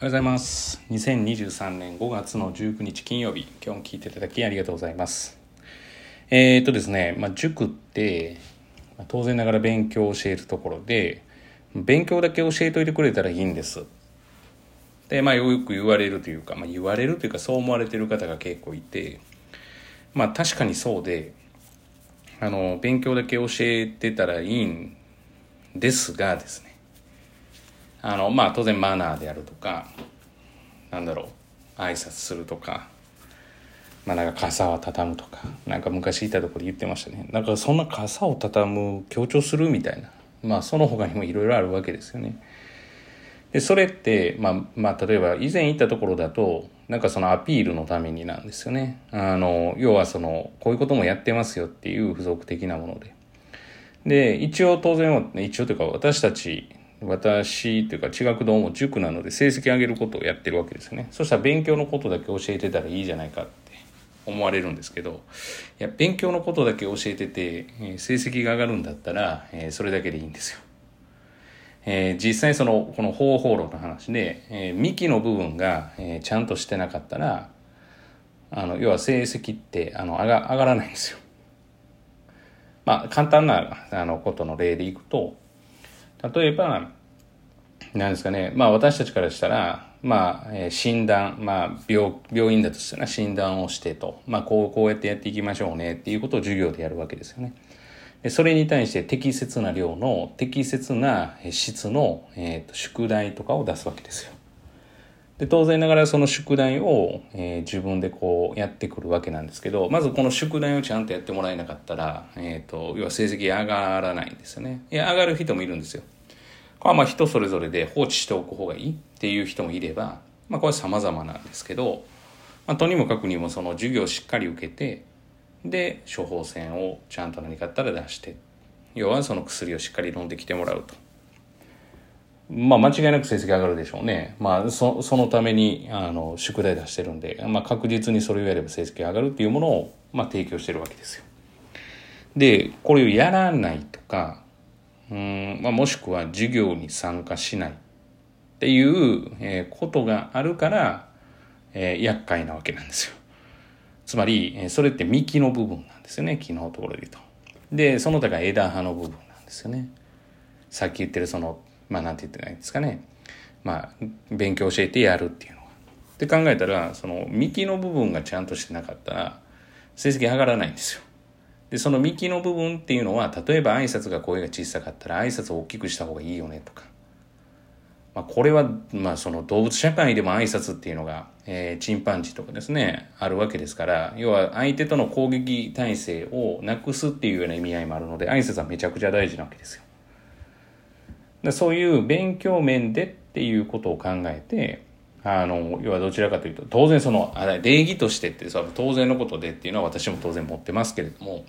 おはようございます。2023年5月の19日金曜日、今日も聞いていただきありがとうございます。えー、っとですね、まあ、塾って、当然ながら勉強を教えるところで、勉強だけ教えといてくれたらいいんです。で、まあ、よく言われるというか、まあ、言われるというか、そう思われてる方が結構いて、まあ、確かにそうで、あの、勉強だけ教えてたらいいんですがですね、あのまあ当然マナーであるとかなんだろう挨拶するとかまあなんか傘は畳むとかなんか昔いたところで言ってましたね。なんかそんな傘を畳む強調するみたいなまあその他にもいろいろあるわけですよね。でそれってまあまあ例えば以前行ったところだとなんかそのアピールのためになんですよね。あの要はそのこういうこともやってますよっていう付属的なもので。で一応当然一応というか私たち私というか地学堂も塾なので成績上げることをやってるわけですよね。そしたら勉強のことだけ教えてたらいいじゃないかって思われるんですけどいや勉強のことだけ教えててえ成績が上がるんだったらえそれだけでいいんですよ。えー実際そのこの方法論の話で、えー幹の部分が、えーちゃんとしてなかったらあの要は成績ってあの上が上がらないんですよ。まあ簡単なあのことの例でいくと例えばなんですかねまあ私たちからしたらまあ、えー診断、まあ病、病院だとしたら診断をしてと、まあこう、こうやってやっていきましょうねっていうことを授業でやるわけですよね。でそれに対して適切な量の適切な質の、えーと宿題とかを出すわけですよ。で当然ながらその宿題を、えー自分でこうやってくるわけなんですけどまずこの宿題をちゃんとやってもらえなかったら、えー、と要は成績上がらないんですよね。いや上がる人もいるんですよ。これはまあ人それぞれで放置しておく方がいいっていう人もいれば、まあ、これは様々なんですけど、まあ、とにもかくにもその授業をしっかり受けてで処方箋をちゃんと何かあったら出して要はその薬をしっかり飲んできてもらうと。まあ間違いなく成績上がるでしょうね。まあそそのためにあの宿題出してるんで、まあ確実にそれをやれば成績上がるっていうものをまあ提供してるわけですよ。で、これをやらないとか、うんまあ、もしくは授業に参加しないっていう、えーことがあるから、えー厄介なわけなんですよ。つまり、えーそれって幹の部分なんですよね、木のところで言うと。で、その他が枝葉の部分なんですよね。さっき言ってるその、まあなんて言ってないんですかね。まあ、勉強教えてやるっていうのは。って考えたら、その幹の部分がちゃんとしてなかったら、成績上がらないんですよ。で、その幹の部分っていうのは、例えば挨拶が声が小さかったら挨拶を大きくした方がいいよねとか。まあ、これは、まあ、その動物社会でも挨拶っていうのが、えーチンパンジーとかですね、あるわけですから、要は相手との攻撃体制をなくすっていうような意味合いもあるので、挨拶はめちゃくちゃ大事なわけですよ。でそういう勉強面でっていうことを考えて、あの、要はどちらかというと、当然その、あ礼儀としてって、その当然のことでっていうのは私も当然持ってますけれども、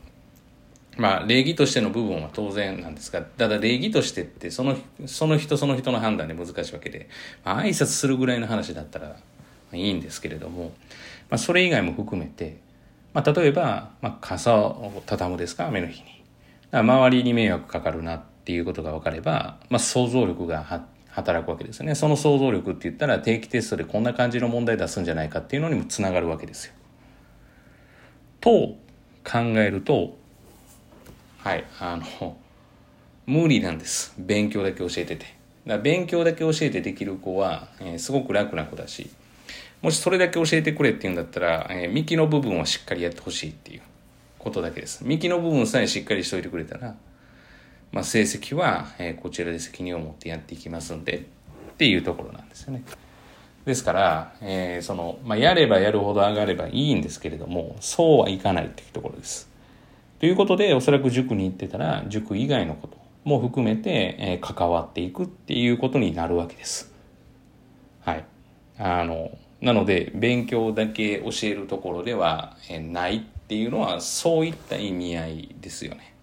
まあ、礼儀としての部分は当然なんですが、ただ礼儀としてって、その、その人その人の判断で難しいわけで、まあ、挨拶するぐらいの話だったらいいんですけれども、まあ、それ以外も含めて、まあ、例えば、まあ、傘を畳むですか、雨の日に。周りに迷惑かかるなっていうことが分かれば、まあ、想像力が働くわけですね。その想像力って言ったら定期テストでこんな感じの問題出すんじゃないかっていうのにもつながるわけですよ。と考えると、はい、あの、無理なんです。勉強だけ教えてて。だ勉強だけ教えてできる子は、えーすごく楽な子だし、もしそれだけ教えてくれって言うんだったら、えー幹の部分はしっかりやってほしいっていうことだけです。幹の部分さえしっかりしといてくれたら、まあ、成績は、えこちらで責任を持ってやっていきますんでっていうところなんですよね。ですから、えーその、まあ、やればやるほど上がればいいんですけれども、そうはいかないっていうところです。ということで、おそらく塾に行ってたら、塾以外のことも含めて、えー関わっていくっていうことになるわけです。はい。あの、なので、勉強だけ教えるところでは、えーないっていうのは、そういった意味合いですよね。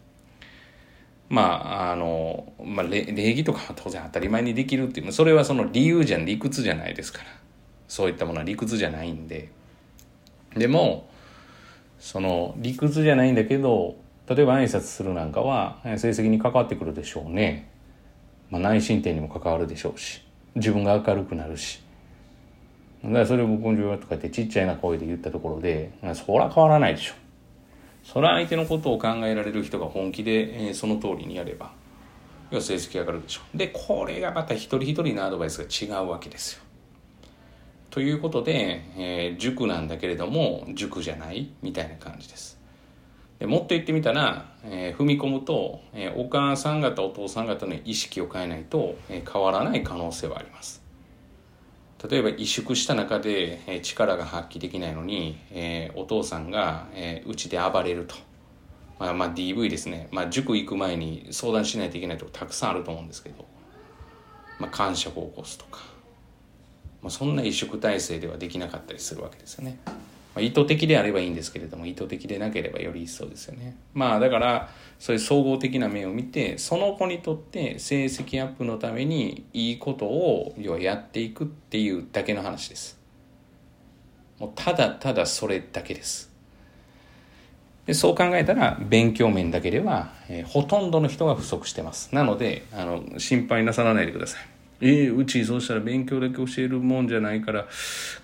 まあ、あの、まあ、礼儀とかは当然当たり前にできるっていう、それはその理由じゃん、理屈じゃないですから。そういったものは理屈じゃないんで。でも、その理屈じゃないんだけど、例えば挨拶するなんかは成績に関わってくるでしょうね。まあ、内申点にも関わるでしょうし、自分が明るくなるし、だからそれを僕のとかってちっちゃいな声で言ったところで、そら変わらないでしょ。そら相手のことを考えられる人が本気で、えー、その通りにやれば、要は成績上がるでしょ。で、これがまた一人一人のアドバイスが違うわけですよ。ということで、えー、塾なんだけれども、塾じゃない？みたいな感じです。でもっと言ってみたら、えー、踏み込むと、えー、お母さん方お父さん方の意識を変えないと、え、変わらない可能性はあります例えば萎縮した中で、え、力が発揮できないのに、え、お父さんがうち、で暴れると、まあ、まあ DV ですね、まあ、塾行く前に相談しないといけないとこたくさんあると思うんですけど、まあ、感触を起こすとか、まあ、そんな萎縮体制ではできなかったりするわけですよね。まあ、意図的であればいいんですけれども意図的でなければより一層ですよね。まあだからそういう総合的な面を見てその子にとって成績アップのためにいいことを要はやっていくっていうだけの話です。もうただただそれだけです。でそう考えたら勉強面だけでは、えー、ほとんどの人が不足してます。なのであの心配なさらないでください。えー、うちそうしたら勉強だけ教えるもんじゃないから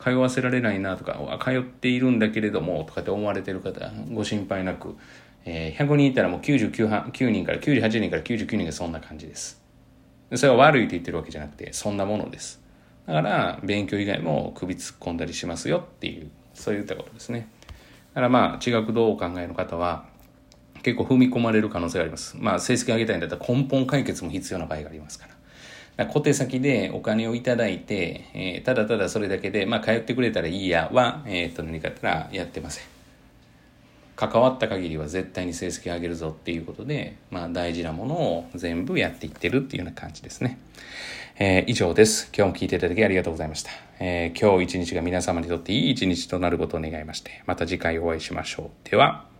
通わせられないなとか通っているんだけれどもとかって思われてる方ご心配なく、えー、100人いたらもう99 9人から98人から99人がそんな感じです。それは悪いと言ってるわけじゃなくてそんなものです。だから勉強以外も首突っ込んだりしますよっていうそういったことですね。だからまあ地学どうお考えの方は結構踏み込まれる可能性があります。まあ成績上げたいんだったら根本解決も必要な場合がありますから。小手先でお金をいただいて、えー、ただただそれだけで、まあ、通ってくれたらいいやは、えー、と何かったらやってません。関わった限りは絶対に成績上げるぞっていうことで、まあ、大事なものを全部やっていってるっていうような感じですね。えー、以上です。今日も聞いていただきありがとうございました。えー、今日一日が皆様にとっていい一日となることを願いまして、また次回お会いしましょう。では。